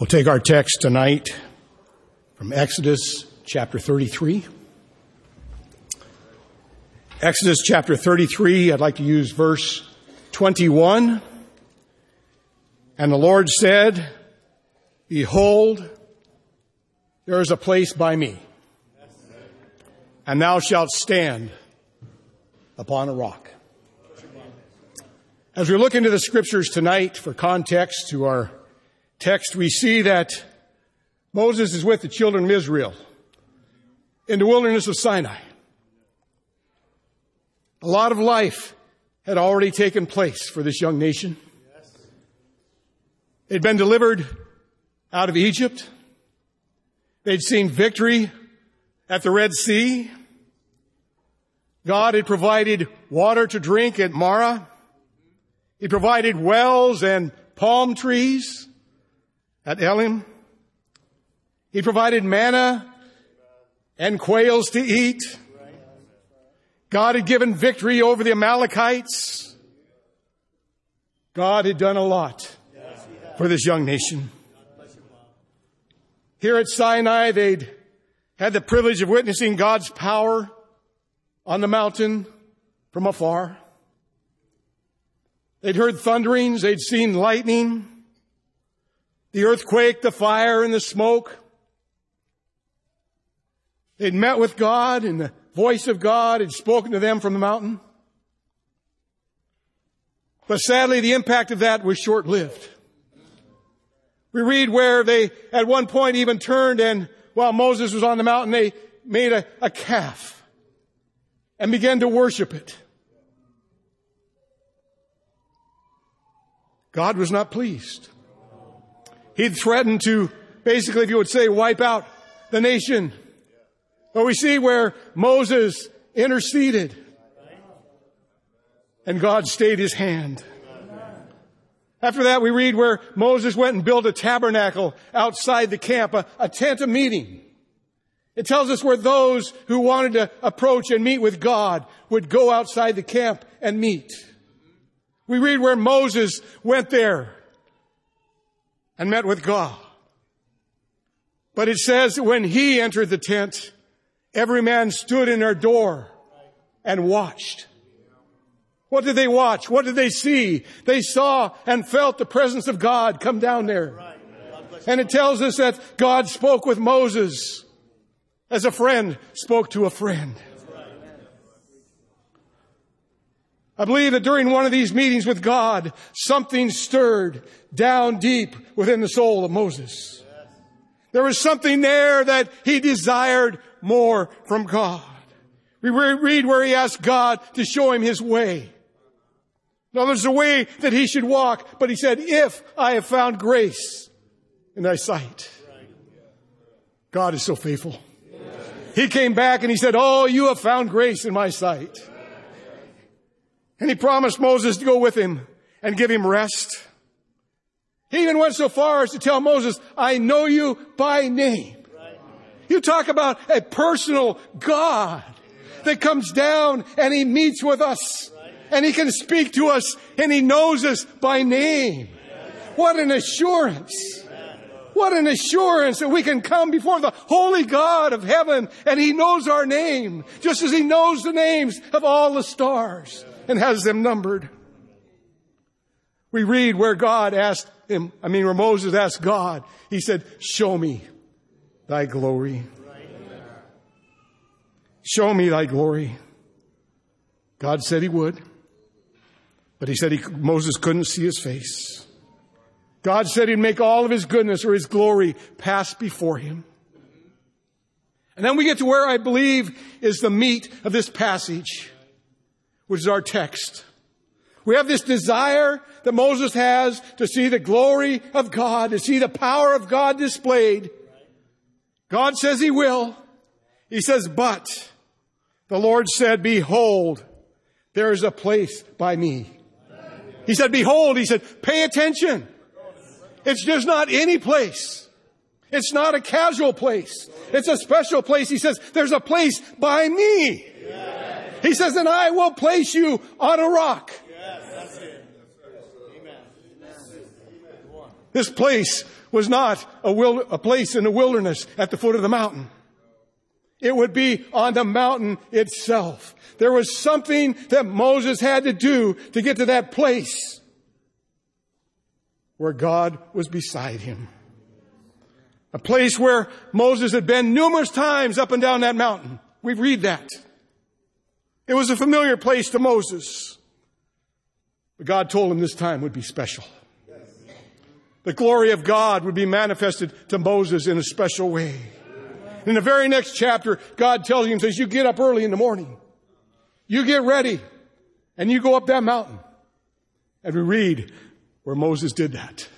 We'll take our text tonight from Exodus chapter 33. Exodus chapter 33, I'd like to use verse 21. And the Lord said, Behold, there is a place by me, and thou shalt stand upon a rock. As we look into the scriptures tonight for context to our text, we see that Moses is with the children of Israel in the wilderness of Sinai. A lot of life had already taken place for this young nation. They'd been delivered out of Egypt. They'd seen victory at the Red Sea. God had provided water to drink at Marah. He provided wells and palm trees at Elim. He provided manna and quails to eat. God had given victory over the Amalekites. God had done a lot for this young nation. Here at Sinai, they'd had the privilege of witnessing God's power on the mountain from afar. They'd heard thunderings, they'd seen lightning, the earthquake, the fire, and the smoke. They'd met with God, and the voice of God had spoken to them from the mountain. But sadly, the impact of that was short lived. We read where they, at one point, even turned and while Moses was on the mountain, they made a, a calf and began to worship it. God was not pleased. He'd threatened to basically, if you would say, wipe out the nation. But we see where Moses interceded and God stayed his hand. After that, we read where Moses went and built a tabernacle outside the camp, a, a tent of meeting. It tells us where those who wanted to approach and meet with God would go outside the camp and meet. We read where Moses went there and met with God. But it says when he entered the tent, every man stood in their door and watched. What did they watch? What did they see? They saw and felt the presence of God come down there. And it tells us that God spoke with Moses as a friend spoke to a friend. I believe that during one of these meetings with God, something stirred down deep within the soul of Moses. There was something there that he desired more from God. We read where he asked God to show him his way. Now there's a way that he should walk, but he said, if I have found grace in thy sight. God is so faithful. He came back and he said, oh, you have found grace in my sight. And he promised Moses to go with him and give him rest. He even went so far as to tell Moses, I know you by name. You talk about a personal God that comes down and he meets with us and he can speak to us and he knows us by name. What an assurance. What an assurance that we can come before the holy God of heaven and he knows our name just as he knows the names of all the stars and has them numbered. We read where God asked him, I mean, where Moses asked God, he said, show me thy glory. Show me thy glory. God said he would, but he said he, Moses couldn't see his face. God said he'd make all of his goodness or his glory pass before him. And then we get to where I believe is the meat of this passage which is our text. We have this desire that Moses has to see the glory of God, to see the power of God displayed. God says he will. He says, but the Lord said, behold, there is a place by me. He said, behold, he said, pay attention. It's just not any place. It's not a casual place. It's a special place. He says, there's a place by me. He says, and I will place you on a rock. This place was not a, wil- a place in the wilderness at the foot of the mountain. It would be on the mountain itself. There was something that Moses had to do to get to that place where God was beside him. A place where Moses had been numerous times up and down that mountain. We read that. It was a familiar place to Moses. But God told him this time would be special. The glory of God would be manifested to Moses in a special way. In the very next chapter, God tells him, says, you get up early in the morning. You get ready and you go up that mountain. And we read where Moses did that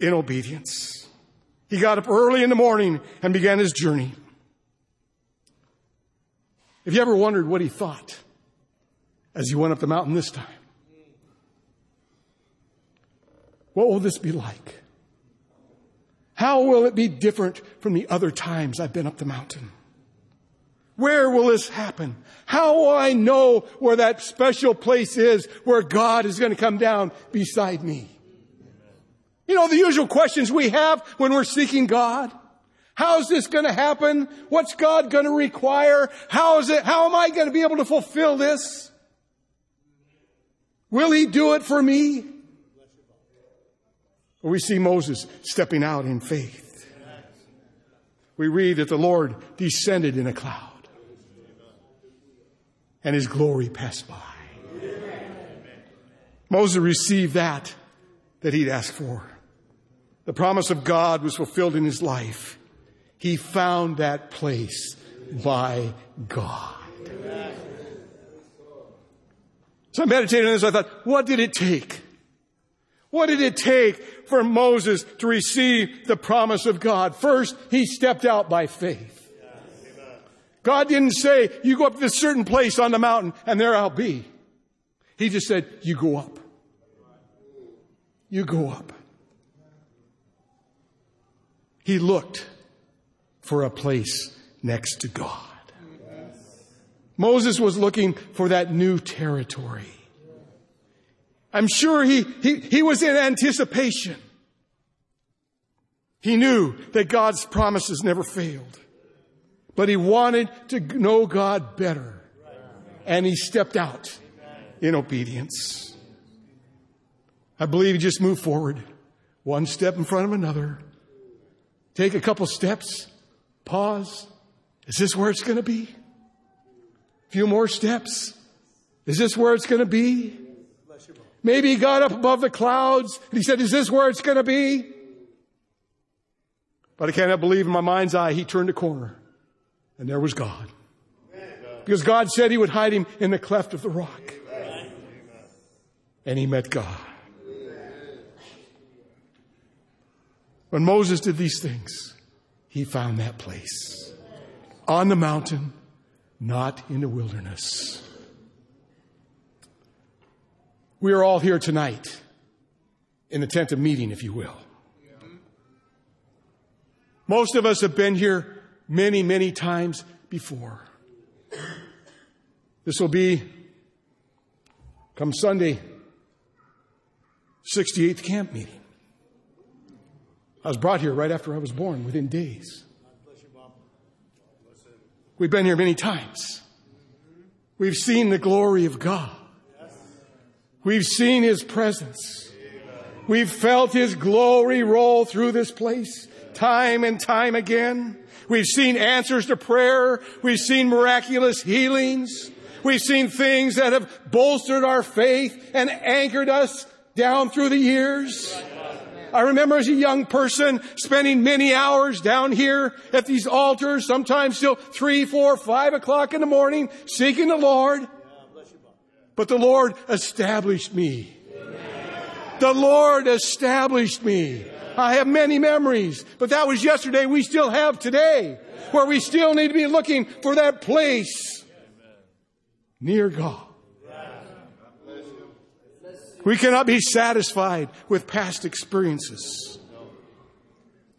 in obedience. He got up early in the morning and began his journey. Have you ever wondered what he thought as he went up the mountain this time? What will this be like? How will it be different from the other times I've been up the mountain? Where will this happen? How will I know where that special place is where God is going to come down beside me? You know, the usual questions we have when we're seeking God. How is this going to happen? What's God going to require? How is it, how am I going to be able to fulfill this? Will He do it for me? We see Moses stepping out in faith. We read that the Lord descended in a cloud and his glory passed by. Moses received that that he'd asked for. The promise of God was fulfilled in his life. He found that place by God. So I meditated on this. I thought, what did it take? What did it take for Moses to receive the promise of God? First, he stepped out by faith. God didn't say, you go up to this certain place on the mountain and there I'll be. He just said, you go up. You go up. He looked for a place next to God. Moses was looking for that new territory. I'm sure he, he, he was in anticipation. He knew that God's promises never failed, but he wanted to know God better. And he stepped out in obedience. I believe he just moved forward, one step in front of another. Take a couple steps, pause. Is this where it's going to be? A few more steps. Is this where it's going to be? Maybe he got up above the clouds and he said, is this where it's going to be? But I cannot believe in my mind's eye he turned a corner and there was God. Because God said he would hide him in the cleft of the rock. And he met God. When Moses did these things, he found that place. On the mountain, not in the wilderness. We are all here tonight in the tent of meeting, if you will. Most of us have been here many, many times before. This will be, come Sunday, 68th camp meeting. I was brought here right after I was born, within days. We've been here many times. We've seen the glory of God. We've seen His presence. We've felt His glory roll through this place time and time again. We've seen answers to prayer. We've seen miraculous healings. We've seen things that have bolstered our faith and anchored us down through the years. I remember as a young person spending many hours down here at these altars, sometimes till three, four, five o'clock in the morning, seeking the Lord. But the Lord established me. The Lord established me. I have many memories, but that was yesterday. We still have today where we still need to be looking for that place near God. We cannot be satisfied with past experiences.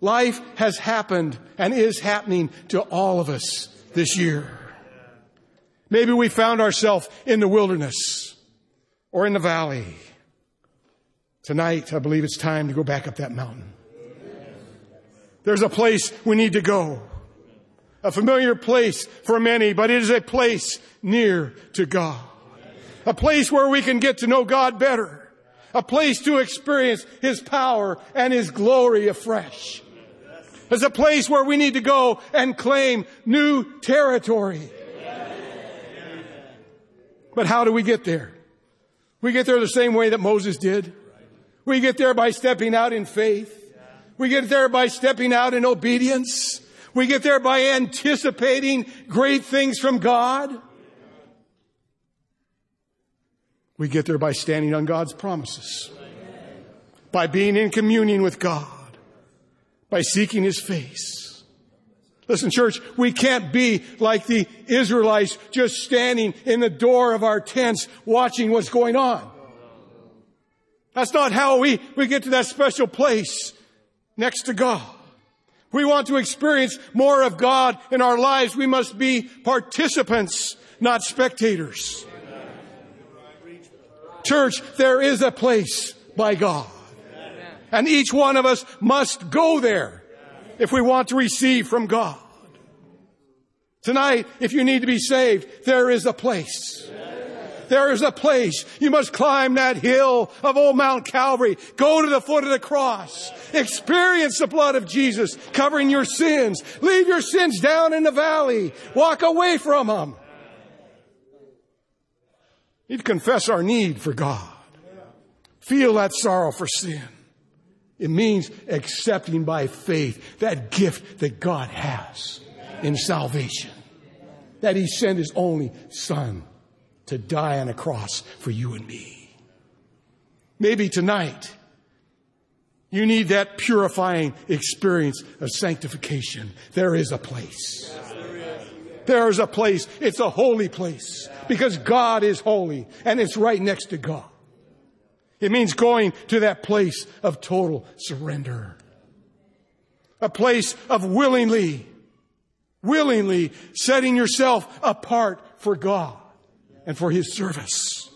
Life has happened and is happening to all of us this year. Maybe we found ourselves in the wilderness or in the valley. Tonight, I believe it's time to go back up that mountain. There's a place we need to go. A familiar place for many, but it is a place near to God. A place where we can get to know God better. A place to experience His power and His glory afresh. It's a place where we need to go and claim new territory. But how do we get there? We get there the same way that Moses did. We get there by stepping out in faith. We get there by stepping out in obedience. We get there by anticipating great things from God. We get there by standing on God's promises, by being in communion with God, by seeking His face. Listen, church, we can't be like the Israelites just standing in the door of our tents watching what's going on. That's not how we, we get to that special place next to God. We want to experience more of God in our lives. We must be participants, not spectators. Church, there is a place by God. And each one of us must go there if we want to receive from God. Tonight, if you need to be saved, there is a place. There is a place. You must climb that hill of old Mount Calvary. Go to the foot of the cross. Experience the blood of Jesus covering your sins. Leave your sins down in the valley. Walk away from them. Need confess our need for God. Feel that sorrow for sin. It means accepting by faith that gift that God has in salvation. That He sent His only Son to die on a cross for you and me. Maybe tonight you need that purifying experience of sanctification. There is a place. There is a place. It's a holy place because God is holy and it's right next to God. It means going to that place of total surrender. A place of willingly, willingly setting yourself apart for God and for His service.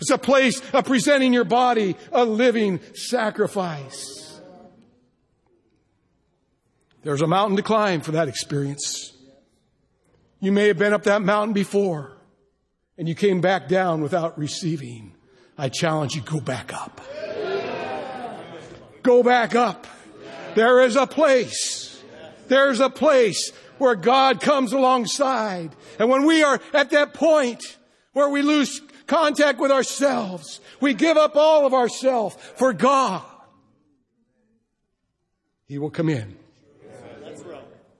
It's a place of presenting your body a living sacrifice. There's a mountain to climb for that experience. You may have been up that mountain before and you came back down without receiving. I challenge you, go back up. Go back up. There is a place. There's a place where God comes alongside. And when we are at that point where we lose contact with ourselves, we give up all of ourselves for God, He will come in.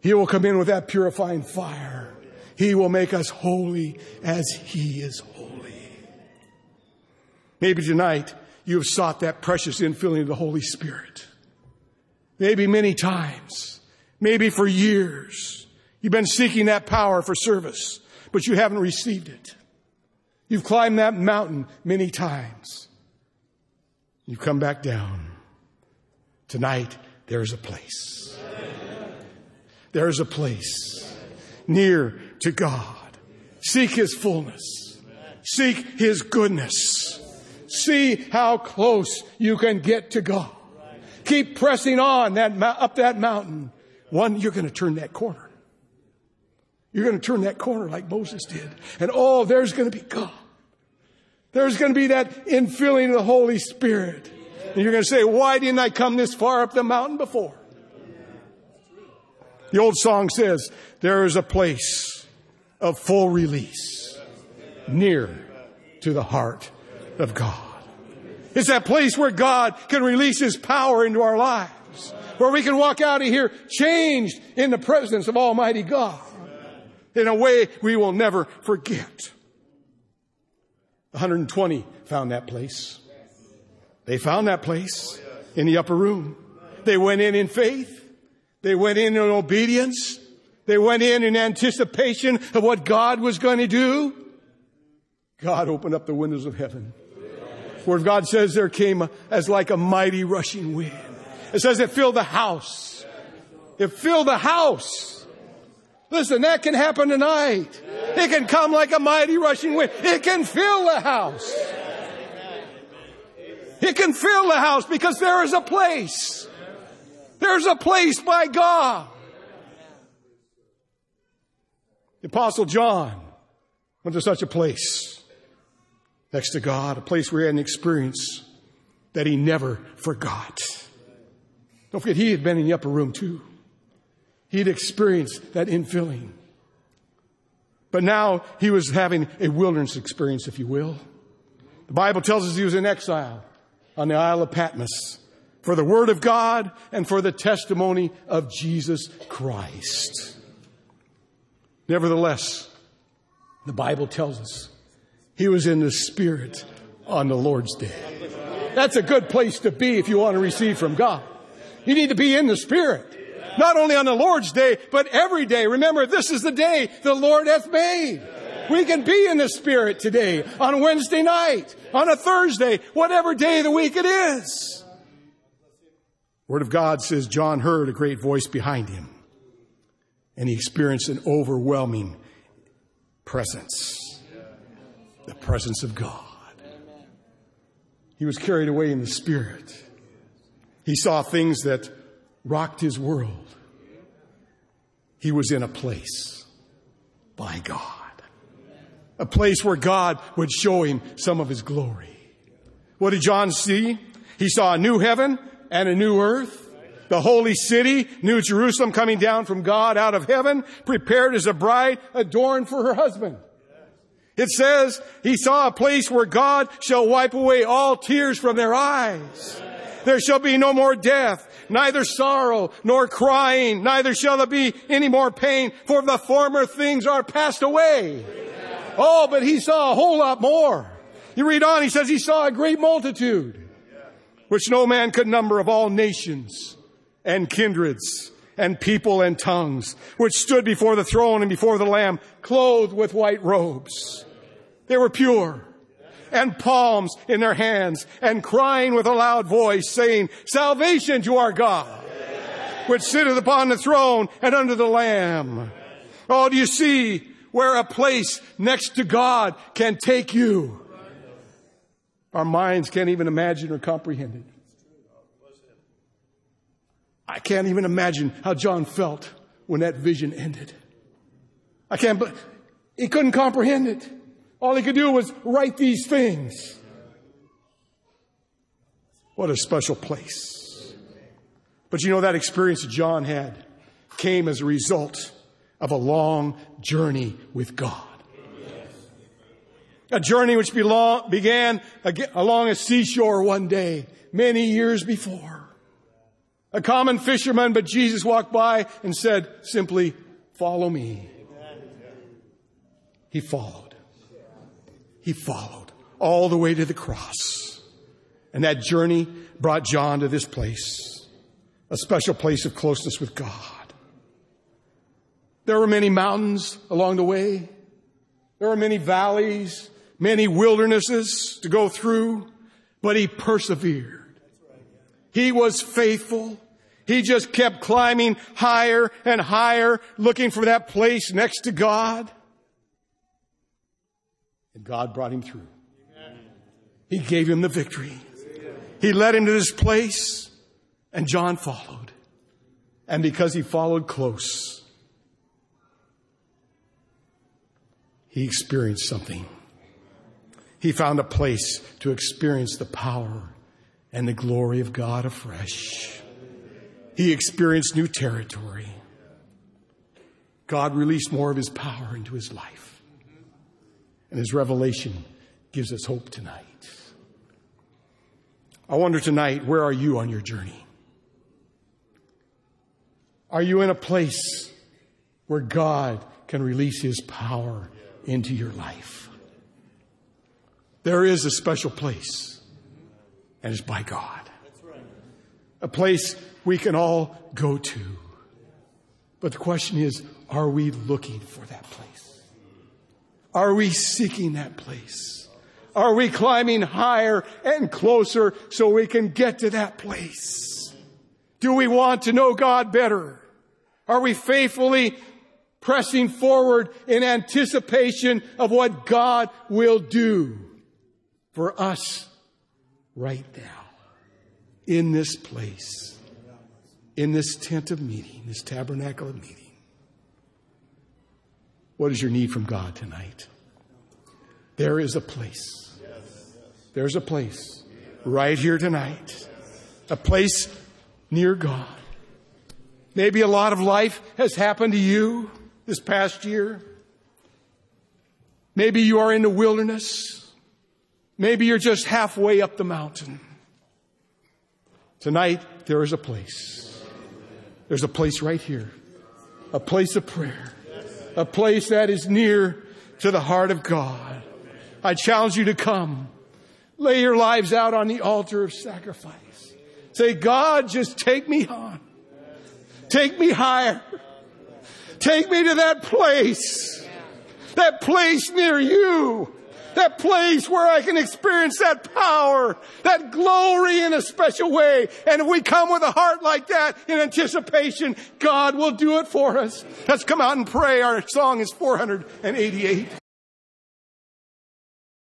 He will come in with that purifying fire. He will make us holy as He is holy. Maybe tonight you have sought that precious infilling of the Holy Spirit. Maybe many times. Maybe for years. You've been seeking that power for service, but you haven't received it. You've climbed that mountain many times. You've come back down. Tonight, there's a place. There's a place near to God. Seek His fullness. Seek His goodness. See how close you can get to God. Keep pressing on that, up that mountain. One, you're going to turn that corner. You're going to turn that corner like Moses did. And oh, there's going to be God. There's going to be that infilling of the Holy Spirit. And you're going to say, why didn't I come this far up the mountain before? The old song says, there is a place of full release near to the heart of God. It's that place where God can release His power into our lives. Where we can walk out of here changed in the presence of Almighty God. In a way we will never forget. 120 found that place. They found that place in the upper room. They went in in faith. They went in in obedience. They went in in anticipation of what God was going to do. God opened up the windows of heaven. Where God says there came as like a mighty rushing wind. It says it filled the house. It filled the house. Listen, that can happen tonight. It can come like a mighty rushing wind. It can fill the house. It can fill the house because there is a place. There's a place by God. The Apostle John went to such a place next to God, a place where he had an experience that he never forgot. Don't forget, he had been in the upper room too. He'd experienced that infilling. But now he was having a wilderness experience, if you will. The Bible tells us he was in exile on the Isle of Patmos for the Word of God and for the testimony of Jesus Christ. Nevertheless, the Bible tells us he was in the Spirit on the Lord's day. That's a good place to be if you want to receive from God. You need to be in the Spirit. Not only on the Lord's day, but every day. Remember, this is the day the Lord hath made. We can be in the Spirit today, on Wednesday night, on a Thursday, whatever day of the week it is. Word of God says John heard a great voice behind him and he experienced an overwhelming presence. The presence of God. He was carried away in the Spirit. He saw things that rocked his world. He was in a place by God. A place where God would show him some of his glory. What did John see? He saw a new heaven and a new earth. The holy city, New Jerusalem coming down from God out of heaven, prepared as a bride adorned for her husband. It says he saw a place where God shall wipe away all tears from their eyes. There shall be no more death, neither sorrow nor crying, neither shall there be any more pain, for the former things are passed away. Oh, but he saw a whole lot more. You read on, he says he saw a great multitude, which no man could number of all nations and kindreds and people and tongues, which stood before the throne and before the Lamb, clothed with white robes. They were pure and palms in their hands and crying with a loud voice saying, salvation to our God, which sitteth upon the throne and under the Lamb. Oh, do you see where a place next to God can take you? Our minds can't even imagine or comprehend it. I can't even imagine how John felt when that vision ended. I can't, but he couldn't comprehend it. All he could do was write these things. What a special place. But you know, that experience John had came as a result of a long journey with God. A journey which belong, began along a seashore one day, many years before. A common fisherman, but Jesus walked by and said simply, follow me. He followed he followed all the way to the cross. And that journey brought John to this place, a special place of closeness with God. There were many mountains along the way. There were many valleys, many wildernesses to go through, but he persevered. He was faithful. He just kept climbing higher and higher, looking for that place next to God. And God brought him through. He gave him the victory. He led him to this place, and John followed. And because he followed close, he experienced something. He found a place to experience the power and the glory of God afresh. He experienced new territory. God released more of his power into his life. And his revelation gives us hope tonight. I wonder tonight, where are you on your journey? Are you in a place where God can release his power into your life? There is a special place, and it's by God. A place we can all go to. But the question is, are we looking for that place? Are we seeking that place? Are we climbing higher and closer so we can get to that place? Do we want to know God better? Are we faithfully pressing forward in anticipation of what God will do for us right now in this place, in this tent of meeting, this tabernacle of meeting. What is your need from God tonight? There is a place. There's a place right here tonight. A place near God. Maybe a lot of life has happened to you this past year. Maybe you are in the wilderness. Maybe you're just halfway up the mountain. Tonight, there is a place. There's a place right here. A place of prayer. A place that is near to the heart of God. I challenge you to come. Lay your lives out on the altar of sacrifice. Say, God, just take me on. Take me higher. Take me to that place. That place near you. That place where I can experience that power, that glory in a special way. And if we come with a heart like that in anticipation, God will do it for us. Let's come out and pray. Our song is 488.